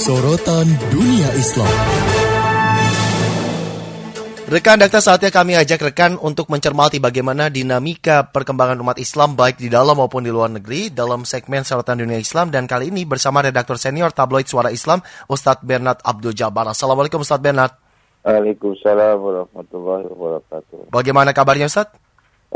Sorotan Dunia Islam. Rekan Dakta saatnya kami ajak rekan untuk mencermati bagaimana dinamika perkembangan umat Islam baik di dalam maupun di luar negeri dalam segmen Sorotan Dunia Islam dan kali ini bersama redaktur senior tabloid Suara Islam Ustadz Bernard Abdul Jabbar. Assalamualaikum Ustadz Bernard. Waalaikumsalam warahmatullahi wabarakatuh. Bagaimana kabarnya Ustadz?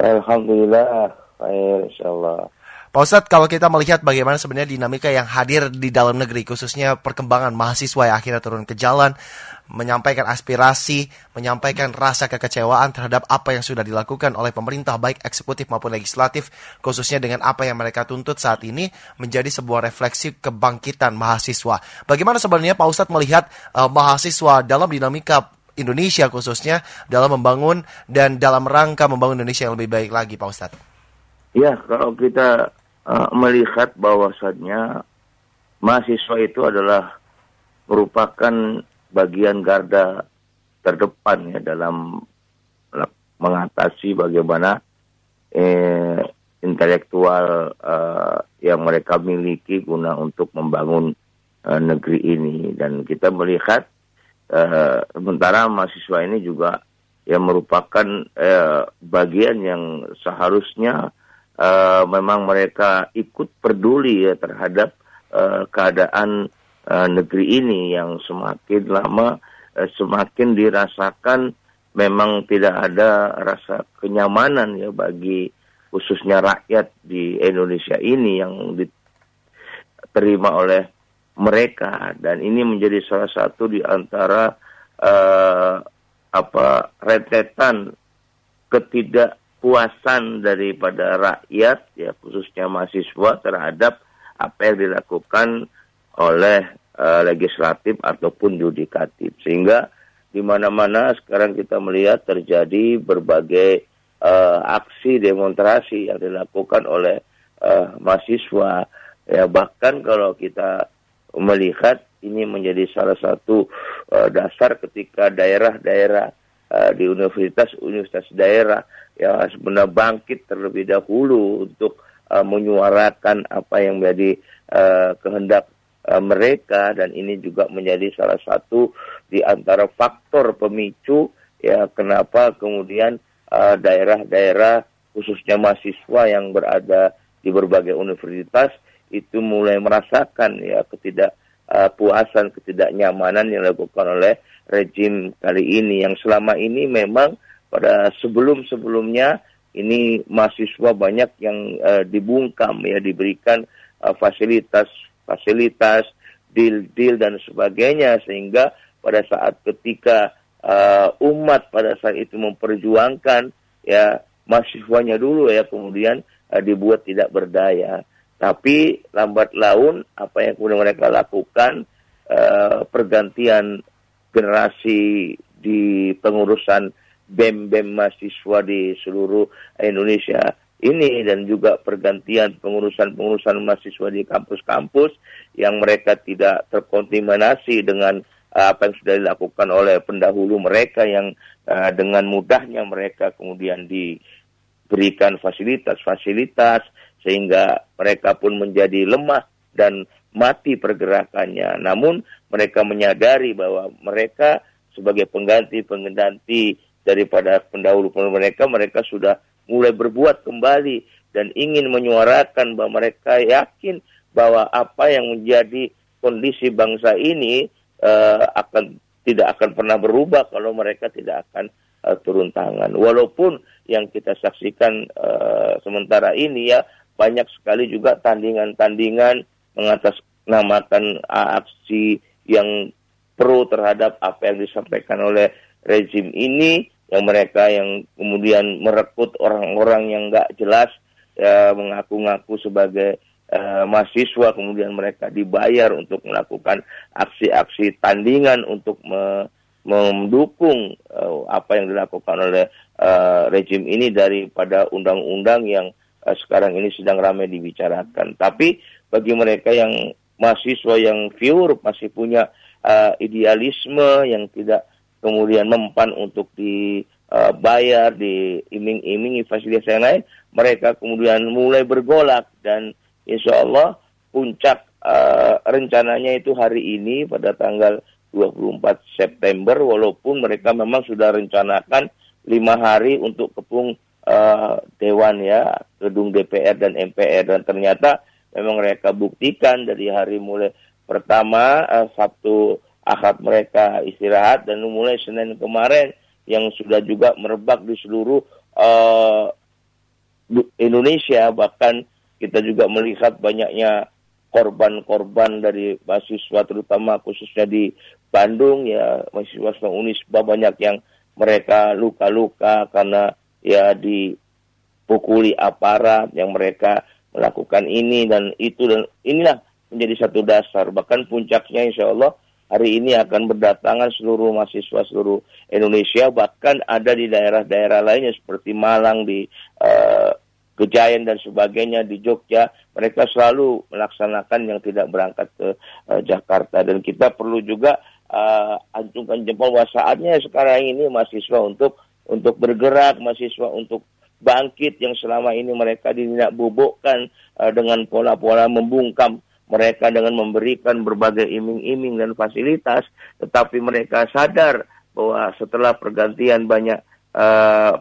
Alhamdulillah, baik insyaallah. Pak Ustadz, kalau kita melihat bagaimana sebenarnya dinamika yang hadir di dalam negeri, khususnya perkembangan mahasiswa yang akhirnya turun ke jalan, menyampaikan aspirasi, menyampaikan rasa kekecewaan terhadap apa yang sudah dilakukan oleh pemerintah, baik eksekutif maupun legislatif, khususnya dengan apa yang mereka tuntut saat ini, menjadi sebuah refleksi kebangkitan mahasiswa. Bagaimana sebenarnya Pak Ustadz melihat uh, mahasiswa dalam dinamika Indonesia khususnya dalam membangun dan dalam rangka membangun Indonesia yang lebih baik lagi, Pak Ustadz? Ya, kalau kita uh, melihat bahwasannya mahasiswa itu adalah merupakan bagian garda terdepan ya dalam mengatasi bagaimana eh, intelektual uh, yang mereka miliki guna untuk membangun uh, negeri ini. Dan kita melihat uh, sementara mahasiswa ini juga yang merupakan uh, bagian yang seharusnya uh, memang mereka ikut peduli ya terhadap uh, keadaan uh, negeri ini yang semakin lama uh, semakin dirasakan memang tidak ada rasa kenyamanan ya bagi khususnya rakyat di Indonesia ini yang diterima oleh mereka. Dan ini menjadi salah satu di antara uh, apa rentetan ketidak kepuasan daripada rakyat ya khususnya mahasiswa terhadap apa yang dilakukan oleh uh, legislatif ataupun yudikatif. Sehingga di mana-mana sekarang kita melihat terjadi berbagai uh, aksi demonstrasi yang dilakukan oleh uh, mahasiswa. Ya bahkan kalau kita melihat ini menjadi salah satu uh, dasar ketika daerah-daerah uh, di universitas-universitas daerah ya sebenarnya bangkit terlebih dahulu untuk uh, menyuarakan apa yang menjadi uh, kehendak uh, mereka dan ini juga menjadi salah satu di antara faktor pemicu ya kenapa kemudian daerah-daerah uh, khususnya mahasiswa yang berada di berbagai universitas itu mulai merasakan ya ketidakpuasan, uh, ketidaknyamanan yang dilakukan oleh rejim kali ini. Yang selama ini memang pada sebelum-sebelumnya ini mahasiswa banyak yang uh, dibungkam ya diberikan uh, fasilitas fasilitas deal-deal dan sebagainya. Sehingga pada saat ketika uh, umat pada saat itu memperjuangkan ya mahasiswanya dulu ya kemudian uh, dibuat tidak berdaya. Tapi lambat laun apa yang kemudian mereka lakukan uh, pergantian generasi di pengurusan BEM-BEM mahasiswa di seluruh Indonesia ini dan juga pergantian pengurusan-pengurusan mahasiswa di kampus-kampus yang mereka tidak terkontaminasi dengan uh, apa yang sudah dilakukan oleh pendahulu mereka yang uh, dengan mudahnya mereka kemudian diberikan fasilitas-fasilitas sehingga mereka pun menjadi lemah dan mati pergerakannya. Namun mereka menyadari bahwa mereka sebagai pengganti-pengganti daripada pendahulu mereka, mereka sudah mulai berbuat kembali dan ingin menyuarakan bahwa mereka yakin bahwa apa yang menjadi kondisi bangsa ini uh, akan tidak akan pernah berubah kalau mereka tidak akan uh, turun tangan. Walaupun yang kita saksikan uh, sementara ini ya banyak sekali juga tandingan-tandingan mengatasnamakan aksi yang pro terhadap apa yang disampaikan oleh rezim ini mereka yang kemudian merekrut orang-orang yang nggak jelas ya, mengaku-ngaku sebagai uh, mahasiswa kemudian mereka dibayar untuk melakukan aksi-aksi tandingan untuk me mendukung uh, apa yang dilakukan oleh uh, rejim ini daripada undang-undang yang uh, sekarang ini sedang ramai dibicarakan. Tapi bagi mereka yang mahasiswa yang pure masih punya uh, idealisme yang tidak kemudian mempan untuk dibayar, diiming-imingi fasilitas yang lain, mereka kemudian mulai bergolak. Dan insya Allah puncak uh, rencananya itu hari ini pada tanggal 24 September walaupun mereka memang sudah rencanakan lima hari untuk kepung uh, Dewan ya gedung DPR dan MPR dan ternyata memang mereka buktikan dari hari mulai pertama uh, Sabtu Ahad mereka istirahat dan mulai Senin kemarin yang sudah juga merebak di seluruh uh, Indonesia. Bahkan kita juga melihat banyaknya korban-korban dari mahasiswa terutama khususnya di Bandung. Ya mahasiswa Unisba banyak yang mereka luka-luka karena ya dipukuli aparat yang mereka melakukan ini dan itu dan inilah menjadi satu dasar. Bahkan puncaknya insya Allah hari ini akan berdatangan seluruh mahasiswa seluruh Indonesia bahkan ada di daerah-daerah lainnya seperti Malang di uh, dan sebagainya di Jogja, mereka selalu melaksanakan yang tidak berangkat ke uh, Jakarta. Dan kita perlu juga uh, acungkan jempol bahwa saatnya sekarang ini mahasiswa untuk untuk bergerak, mahasiswa untuk bangkit yang selama ini mereka tidak bubukkan uh, dengan pola-pola membungkam mereka dengan memberikan berbagai iming-iming dan fasilitas, tetapi mereka sadar bahwa setelah pergantian banyak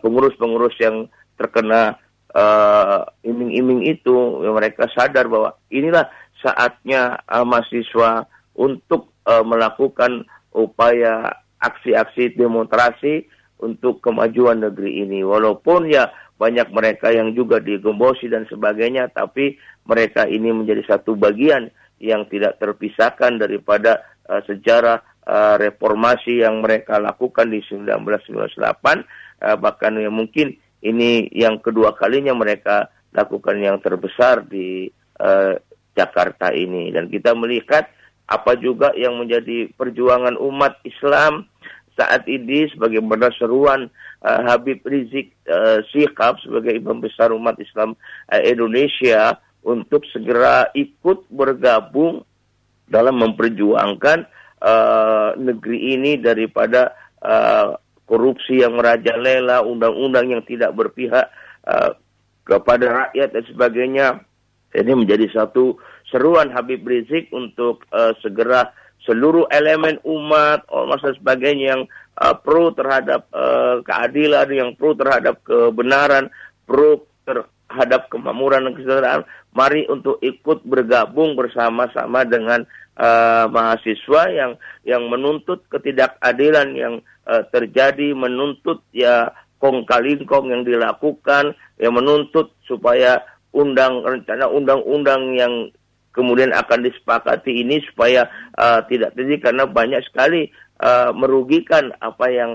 pengurus-pengurus uh, yang terkena uh, iming-iming itu ya mereka sadar bahwa inilah saatnya uh, mahasiswa untuk uh, melakukan upaya aksi-aksi demonstrasi untuk kemajuan negeri ini. Walaupun ya banyak mereka yang juga digembosi dan sebagainya tapi mereka ini menjadi satu bagian yang tidak terpisahkan daripada uh, sejarah uh, reformasi yang mereka lakukan di 1998 uh, bahkan ya mungkin ini yang kedua kalinya mereka lakukan yang terbesar di uh, Jakarta ini. Dan kita melihat apa juga yang menjadi perjuangan umat Islam saat ini sebagai seruan uh, Habib Rizik uh, Sihab sebagai imam besar umat Islam uh, Indonesia untuk segera ikut bergabung dalam memperjuangkan uh, negeri ini daripada uh, korupsi yang merajalela, undang-undang yang tidak berpihak uh, kepada rakyat dan sebagainya. Ini menjadi satu seruan Habib Rizik untuk uh, segera seluruh elemen umat, ormas dan sebagainya yang uh, pro terhadap uh, keadilan, yang pro terhadap kebenaran, pro terhadap kemakmuran dan kesejahteraan, mari untuk ikut bergabung bersama-sama dengan uh, mahasiswa yang yang menuntut ketidakadilan yang uh, terjadi, menuntut ya kong kalingkong yang dilakukan, yang menuntut supaya undang rencana undang-undang yang kemudian akan disepakati ini supaya uh, tidak terjadi karena banyak sekali uh, merugikan apa yang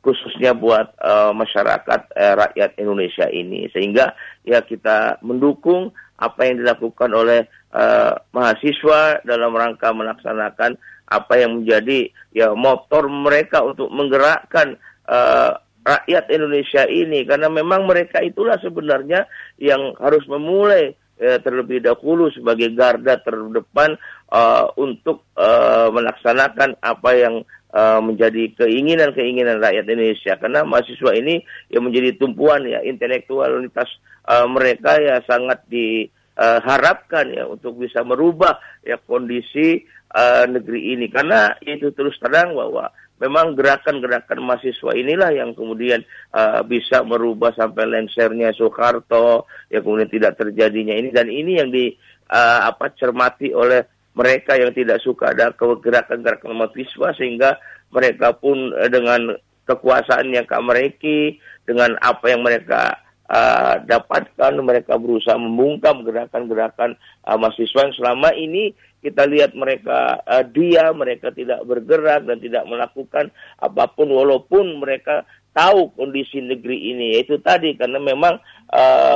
khususnya buat uh, masyarakat uh, rakyat Indonesia ini. Sehingga ya kita mendukung apa yang dilakukan oleh uh, mahasiswa dalam rangka melaksanakan apa yang menjadi ya motor mereka untuk menggerakkan uh, rakyat Indonesia ini. Karena memang mereka itulah sebenarnya yang harus memulai uh, terlebih dahulu sebagai garda terdepan uh, untuk uh, melaksanakan apa yang uh, menjadi keinginan-keinginan rakyat Indonesia. Karena mahasiswa ini yang menjadi tumpuan ya intelektualitas uh, mereka ya sangat diharapkan ya untuk bisa merubah ya kondisi uh, negeri ini. Karena itu terus terang bahwa memang gerakan-gerakan mahasiswa inilah yang kemudian uh, bisa merubah sampai lensernya Soeharto ya kemudian tidak terjadinya ini. Dan ini yang di uh, apa cermati oleh mereka yang tidak suka ada gerakan-gerakan mahasiswa sehingga mereka pun uh, dengan kekuasaan yang kamereki dengan apa yang mereka uh, dapatkan mereka berusaha membungkam gerakan-gerakan uh, mahasiswa yang selama ini kita lihat mereka uh, dia mereka tidak bergerak dan tidak melakukan apa pun walaupun mereka tahu kondisi negeri ini. Yaitu tadi karena memang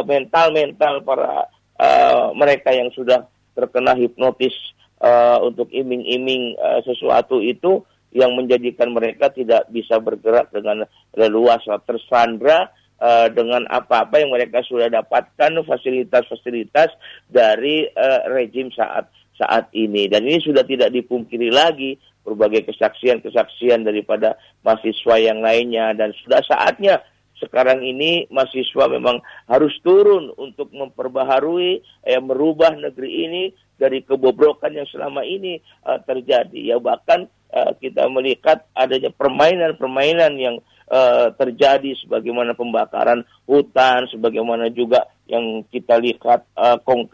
mental-mental uh, para uh, mereka yang sudah terkena hipnotis uh, untuk iming-iming uh, sesuatu itu yang menjadikan mereka tidak bisa bergerak dengan leluasa tersandra uh, dengan apa-apa yang mereka sudah dapatkan fasilitas-fasilitas dari uh, rejim saat saat ini dan ini sudah tidak dipungkiri lagi berbagai kesaksian-kesaksian daripada mahasiswa yang lainnya dan sudah saatnya sekarang ini mahasiswa memang harus turun untuk memperbaharui, ya, merubah negeri ini dari kebobrokan yang selama ini uh, terjadi. Ya bahkan uh, kita melihat adanya permainan-permainan yang uh, terjadi sebagaimana pembakaran hutan, sebagaimana juga yang kita lihat uh, kong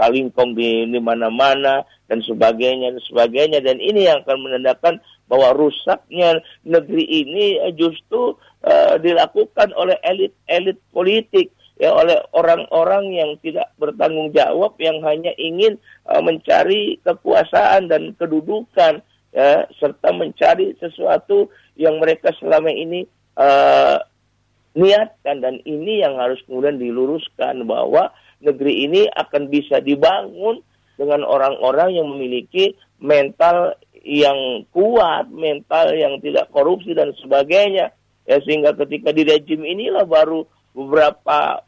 di, di mana-mana dan sebagainya dan sebagainya. Dan ini yang akan menandakan bahwa rusaknya negeri ini justru uh, dilakukan oleh elit-elit politik ya oleh orang-orang yang tidak bertanggung jawab yang hanya ingin uh, mencari kekuasaan dan kedudukan ya serta mencari sesuatu yang mereka selama ini uh, niatkan dan ini yang harus kemudian diluruskan bahwa negeri ini akan bisa dibangun dengan orang-orang yang memiliki mental yang kuat, mental yang tidak korupsi dan sebagainya. Ya sehingga ketika di rejim inilah baru beberapa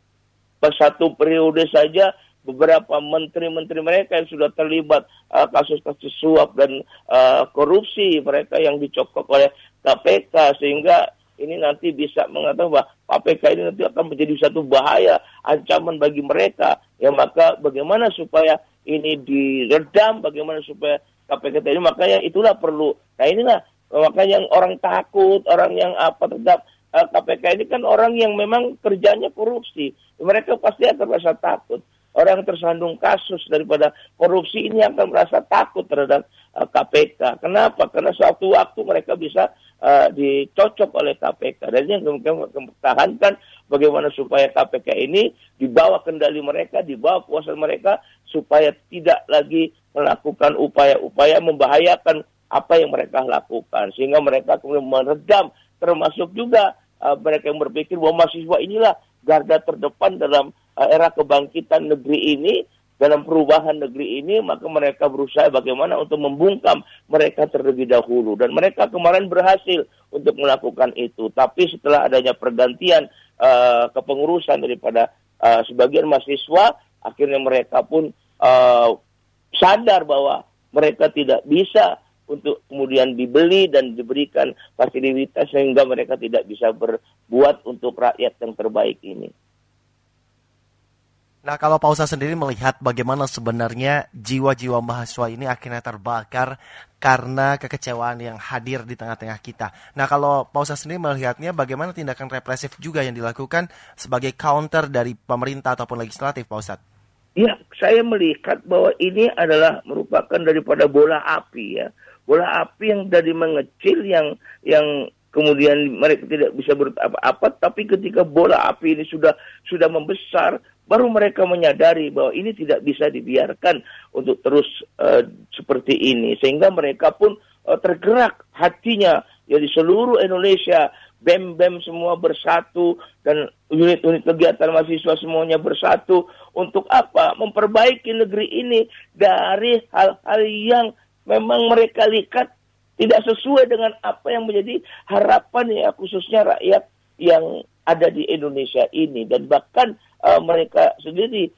satu periode saja beberapa menteri-menteri mereka yang sudah terlibat uh, kasus-kasus uh, suap dan uh, korupsi mereka yang dicokok oleh KPK sehingga ini nanti bisa mengatakan bahwa KPK ini nanti akan menjadi satu bahaya ancaman bagi mereka ya maka bagaimana supaya ini diredam bagaimana supaya KPK ini makanya itulah perlu. Nah inilah makanya yang orang takut, orang yang apa tetap uh, eh, KPK ini kan orang yang memang kerjanya korupsi. Mereka pasti akan merasa takut. Orang yang tersandung kasus daripada korupsi ini akan merasa takut terhadap uh, eh, KPK. Kenapa? Karena suatu waktu mereka bisa uh, dicocok oleh KPK. Dan yang kemudian mempertahankan bagaimana supaya KPK ini dibawa kendali mereka, dibawa kuasa mereka supaya tidak lagi melakukan upaya-upaya membahayakan apa yang mereka lakukan sehingga mereka kemudian meredam termasuk juga uh, mereka yang berpikir bahwa mahasiswa inilah garda terdepan dalam uh, era kebangkitan negeri ini dalam perubahan negeri ini maka mereka berusaha bagaimana untuk membungkam mereka terlebih dahulu dan mereka kemarin berhasil untuk melakukan itu tapi setelah adanya pergantian uh, kepengurusan daripada uh, sebagian mahasiswa akhirnya mereka pun uh, sadar bahwa mereka tidak bisa untuk kemudian dibeli dan diberikan fasilitas sehingga mereka tidak bisa berbuat untuk rakyat yang terbaik ini. Nah, kalau Pak Ustaz sendiri melihat bagaimana sebenarnya jiwa-jiwa mahasiswa ini akhirnya terbakar karena kekecewaan yang hadir di tengah-tengah kita. Nah, kalau Pak Ustaz sendiri melihatnya bagaimana tindakan represif juga yang dilakukan sebagai counter dari pemerintah ataupun legislatif, Pak Ustaz? Ya, saya melihat bahwa ini adalah merupakan daripada bola api ya. Bola api yang dari mengecil yang yang kemudian mereka tidak bisa berapa-apa tapi ketika bola api ini sudah sudah membesar baru mereka menyadari bahwa ini tidak bisa dibiarkan untuk terus uh, seperti ini. Sehingga mereka pun uh, tergerak hatinya. Ya di seluruh Indonesia BEM-BEM semua bersatu dan unit-unit kegiatan mahasiswa semuanya bersatu untuk apa? Memperbaiki negeri ini dari hal-hal yang memang mereka lihat tidak sesuai dengan apa yang menjadi harapan ya khususnya rakyat yang ada di Indonesia ini. Dan bahkan uh, mereka sendiri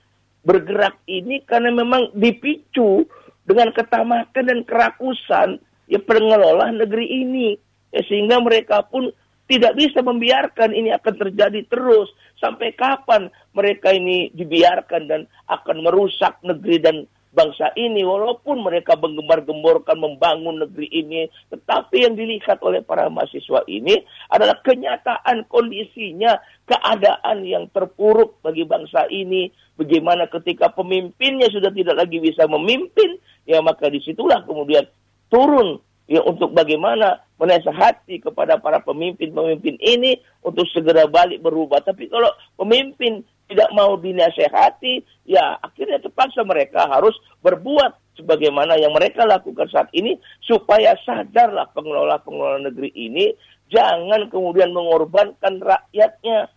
bergerak ini karena memang dipicu dengan ketamakan dan kerakusan ya pengelola negeri ini ya, sehingga mereka pun tidak bisa membiarkan ini akan terjadi terus. Sampai kapan mereka ini dibiarkan dan akan merusak negeri dan bangsa ini. Walaupun mereka menggembar-gemborkan membangun negeri ini. Tetapi yang dilihat oleh para mahasiswa ini adalah kenyataan kondisinya. Keadaan yang terpuruk bagi bangsa ini. Bagaimana ketika pemimpinnya sudah tidak lagi bisa memimpin. Ya maka di situlah kemudian turun ya untuk bagaimana menasehati kepada para pemimpin-pemimpin ini untuk segera balik berubah. Tapi kalau pemimpin tidak mau dinasehati, ya akhirnya terpaksa mereka harus berbuat sebagaimana yang mereka lakukan saat ini supaya sadarlah pengelola-pengelola negeri ini jangan kemudian mengorbankan rakyatnya.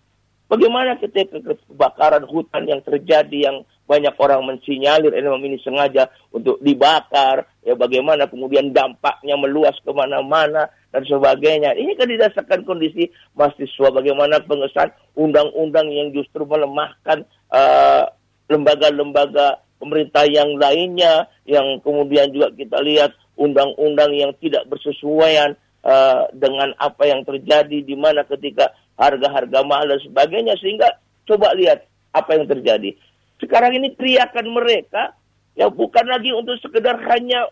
Bagaimana ketika kebakaran hutan yang terjadi yang banyak orang mensinyalir ini sengaja untuk dibakar, ya bagaimana kemudian dampaknya meluas ke mana-mana dan sebagainya. Ini kan didasarkan kondisi mahasiswa, bagaimana pengesahan undang-undang yang justru melemahkan eh, lembaga-lembaga pemerintah yang lainnya, yang kemudian juga kita lihat undang-undang yang tidak bersesuaian uh, dengan apa yang terjadi di mana ketika harga-harga mahal dan sebagainya sehingga coba lihat apa yang terjadi. Sekarang ini teriakan mereka ya bukan lagi untuk sekedar hanya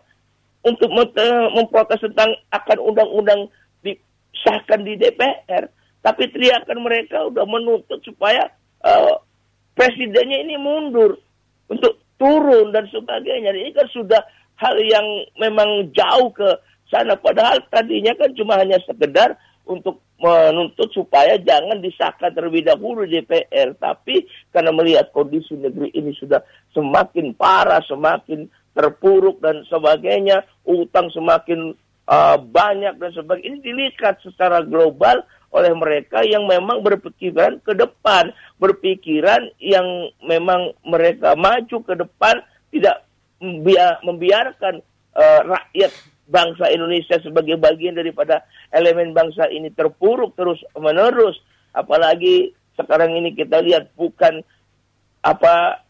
untuk memprotes tentang akan undang-undang disahkan di DPR, tapi teriakan mereka udah menuntut supaya uh, presidennya ini mundur untuk turun dan sebagainya. Ini kan sudah hal yang memang jauh ke sana. Padahal tadinya kan cuma hanya sekedar untuk menuntut supaya jangan disahkan terlebih dahulu DPR. Tapi karena melihat kondisi negeri ini sudah semakin parah, semakin terpuruk dan sebagainya, utang semakin uh, banyak dan sebagainya. Ini dilihat secara global oleh mereka yang memang berpikiran ke depan, berpikiran yang memang mereka maju ke depan, tidak membiarkan uh, rakyat bangsa Indonesia sebagai bagian daripada elemen bangsa ini terpuruk terus menerus. Apalagi sekarang ini kita lihat bukan apa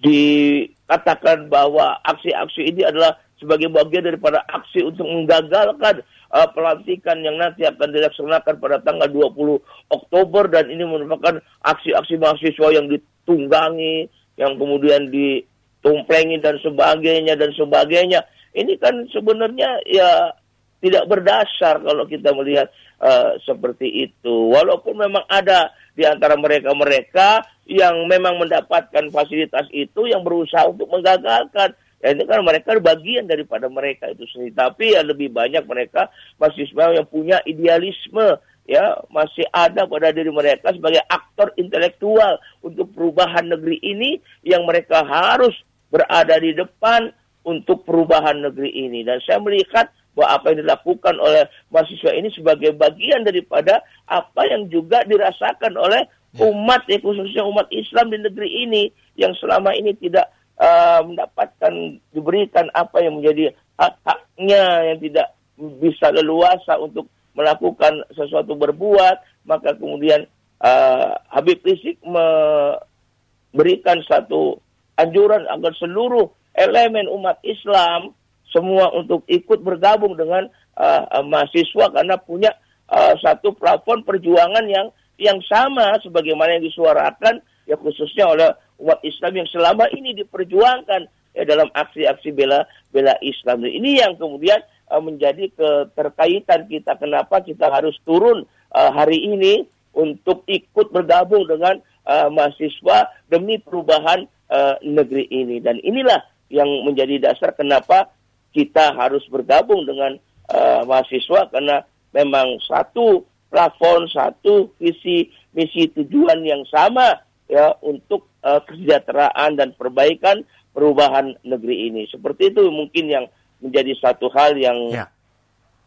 dikatakan bahwa aksi-aksi ini adalah sebagai bagian daripada aksi untuk menggagalkan uh, pelantikan yang nanti akan dilaksanakan pada tanggal 20 Oktober dan ini merupakan aksi-aksi mahasiswa yang ditunggangi, yang kemudian ditumplengi dan sebagainya dan sebagainya. Ini kan sebenarnya ya tidak berdasar kalau kita melihat uh, seperti itu. Walaupun memang ada di antara mereka-mereka yang memang mendapatkan fasilitas itu yang berusaha untuk menggagalkan Ya ini kan mereka bagian daripada mereka itu sendiri. Tapi ya lebih banyak mereka mahasiswa yang punya idealisme ya masih ada pada diri mereka sebagai aktor intelektual untuk perubahan negeri ini yang mereka harus berada di depan untuk perubahan negeri ini dan saya melihat bahwa apa yang dilakukan oleh mahasiswa ini sebagai bagian daripada apa yang juga dirasakan oleh ya. umat ya khususnya umat Islam di negeri ini yang selama ini tidak uh, mendapatkan diberikan apa yang menjadi hak-haknya yang tidak bisa leluasa untuk melakukan sesuatu berbuat maka kemudian uh, Habib Rizik memberikan satu anjuran agar seluruh elemen umat Islam semua untuk ikut bergabung dengan uh, mahasiswa karena punya uh, satu plafon perjuangan yang yang sama sebagaimana yang disuarakan ya khususnya oleh umat Islam yang selama ini diperjuangkan ya dalam aksi-aksi bela bela Islam. Ini yang kemudian uh, menjadi keterkaitan kita kenapa kita harus turun uh, hari ini untuk ikut bergabung dengan uh, mahasiswa demi perubahan uh, negeri ini dan inilah yang menjadi dasar kenapa kita harus bergabung dengan uh, mahasiswa karena memang satu plafon, satu visi misi tujuan yang sama ya untuk uh, kesejahteraan dan perbaikan perubahan negeri ini. Seperti itu mungkin yang menjadi satu hal yang ya.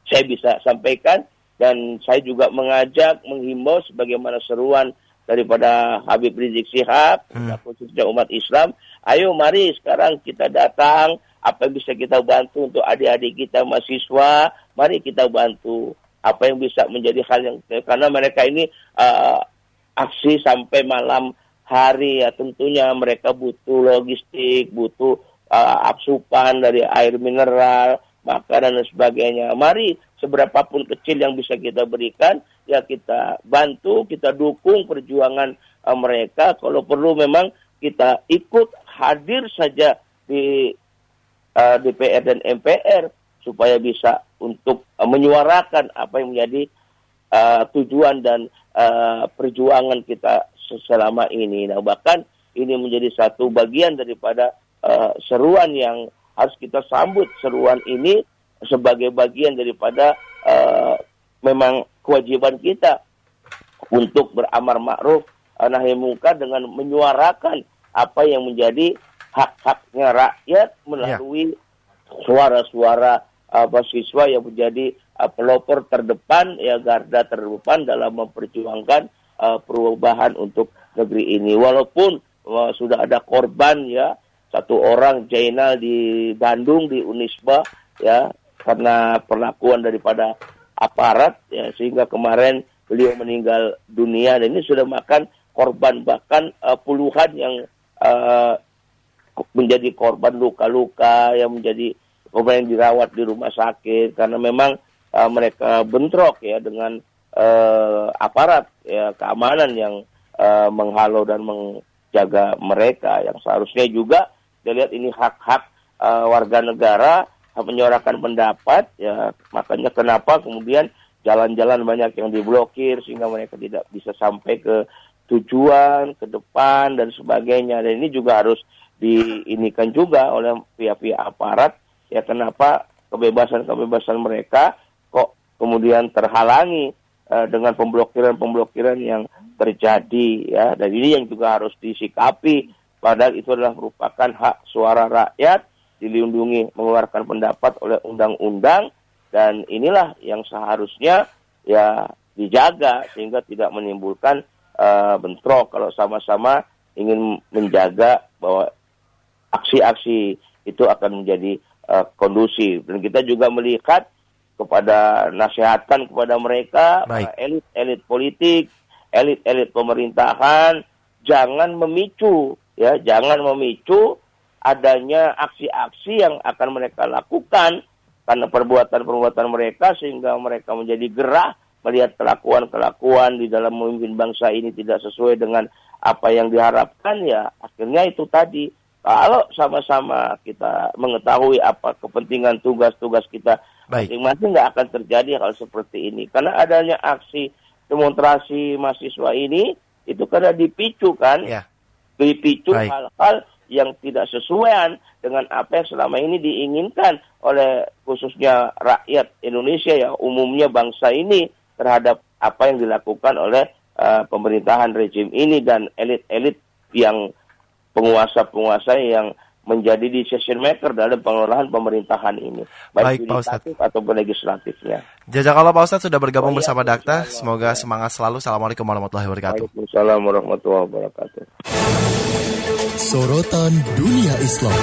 saya bisa sampaikan dan saya juga mengajak menghimbau sebagaimana seruan daripada Habib Rizik Sihab hmm. khususnya umat Islam ayo mari sekarang kita datang apa yang bisa kita bantu untuk adik-adik kita mahasiswa mari kita bantu apa yang bisa menjadi hal yang karena mereka ini uh, aksi sampai malam hari ya tentunya mereka butuh logistik, butuh uh, asupan dari air mineral, makanan dan sebagainya. Mari seberapa pun kecil yang bisa kita berikan ya kita bantu, kita dukung perjuangan uh, mereka. Kalau perlu memang kita ikut hadir saja di uh, DPR dan MPR supaya bisa untuk uh, menyuarakan apa yang menjadi uh, tujuan dan uh, perjuangan kita selama ini. Nah, bahkan ini menjadi satu bagian daripada uh, seruan yang harus kita sambut seruan ini sebagai bagian daripada uh, memang kewajiban kita untuk beramar ma'ruf nahi mungkar dengan menyuarakan apa yang menjadi hak-haknya rakyat melalui suara-suara uh, mahasiswa yang menjadi uh, pelopor terdepan ya garda terdepan dalam memperjuangkan uh, perubahan untuk negeri ini. Walaupun uh, sudah ada korban ya. Satu orang Jainal di Bandung di Unisba ya karena perlakuan daripada aparat ya sehingga kemarin beliau meninggal dunia. Dan ini sudah makan korban bahkan uh, puluhan yang uh, menjadi korban luka-luka yang menjadi korban yang dirawat di rumah sakit. Karena memang uh, mereka bentrok ya dengan eh, aparat ya keamanan yang eh, menghalau dan menjaga mereka. Yang seharusnya juga dilihat ini hak-hak eh, warga negara menyuarakan pendapat ya. Makanya kenapa kemudian jalan-jalan banyak yang diblokir sehingga mereka tidak bisa sampai ke tujuan ke depan dan sebagainya. Dan ini juga harus diinikan juga oleh pihak-pihak aparat. Ya kenapa kebebasan-kebebasan mereka kok kemudian terhalangi uh, dengan pemblokiran-pemblokiran yang terjadi ya. Dan ini yang juga harus disikapi. Padahal itu adalah merupakan hak suara rakyat dilindungi mengeluarkan pendapat oleh undang-undang dan inilah yang seharusnya ya dijaga sehingga tidak menimbulkan uh, bentrok. Kalau sama-sama ingin menjaga bahwa aksi-aksi itu akan menjadi uh, kondusif. Dan kita juga melihat kepada nasihatkan kepada mereka elit-elit politik, elit-elit pemerintahan jangan memicu ya, jangan memicu adanya aksi-aksi yang akan mereka lakukan karena perbuatan-perbuatan mereka sehingga mereka menjadi gerah melihat kelakuan-kelakuan di dalam memimpin bangsa ini tidak sesuai dengan apa yang diharapkan ya akhirnya itu tadi. Kalau sama-sama kita mengetahui apa kepentingan tugas-tugas kita masing-masing nggak akan terjadi hal seperti ini. Karena adanya aksi demonstrasi mahasiswa ini itu karena dipicu kan? Ya. dipicu hal-hal yang tidak sesuai dengan apa yang selama ini diinginkan oleh khususnya rakyat Indonesia ya umumnya bangsa ini terhadap apa yang dilakukan oleh uh, pemerintahan rejim ini dan elit-elit yang penguasa-penguasa yang menjadi decision maker dalam pengelolaan pemerintahan ini, baik, baik legislatif ataupun legislatifnya. Jazakallah Pak Ustadz sudah bergabung oh, ya, bersama Dakta. Semoga semangat selalu. Assalamualaikum warahmatullahi wabarakatuh. Waalaikumsalam warahmatullahi wabarakatuh. Sorotan Dunia Islam.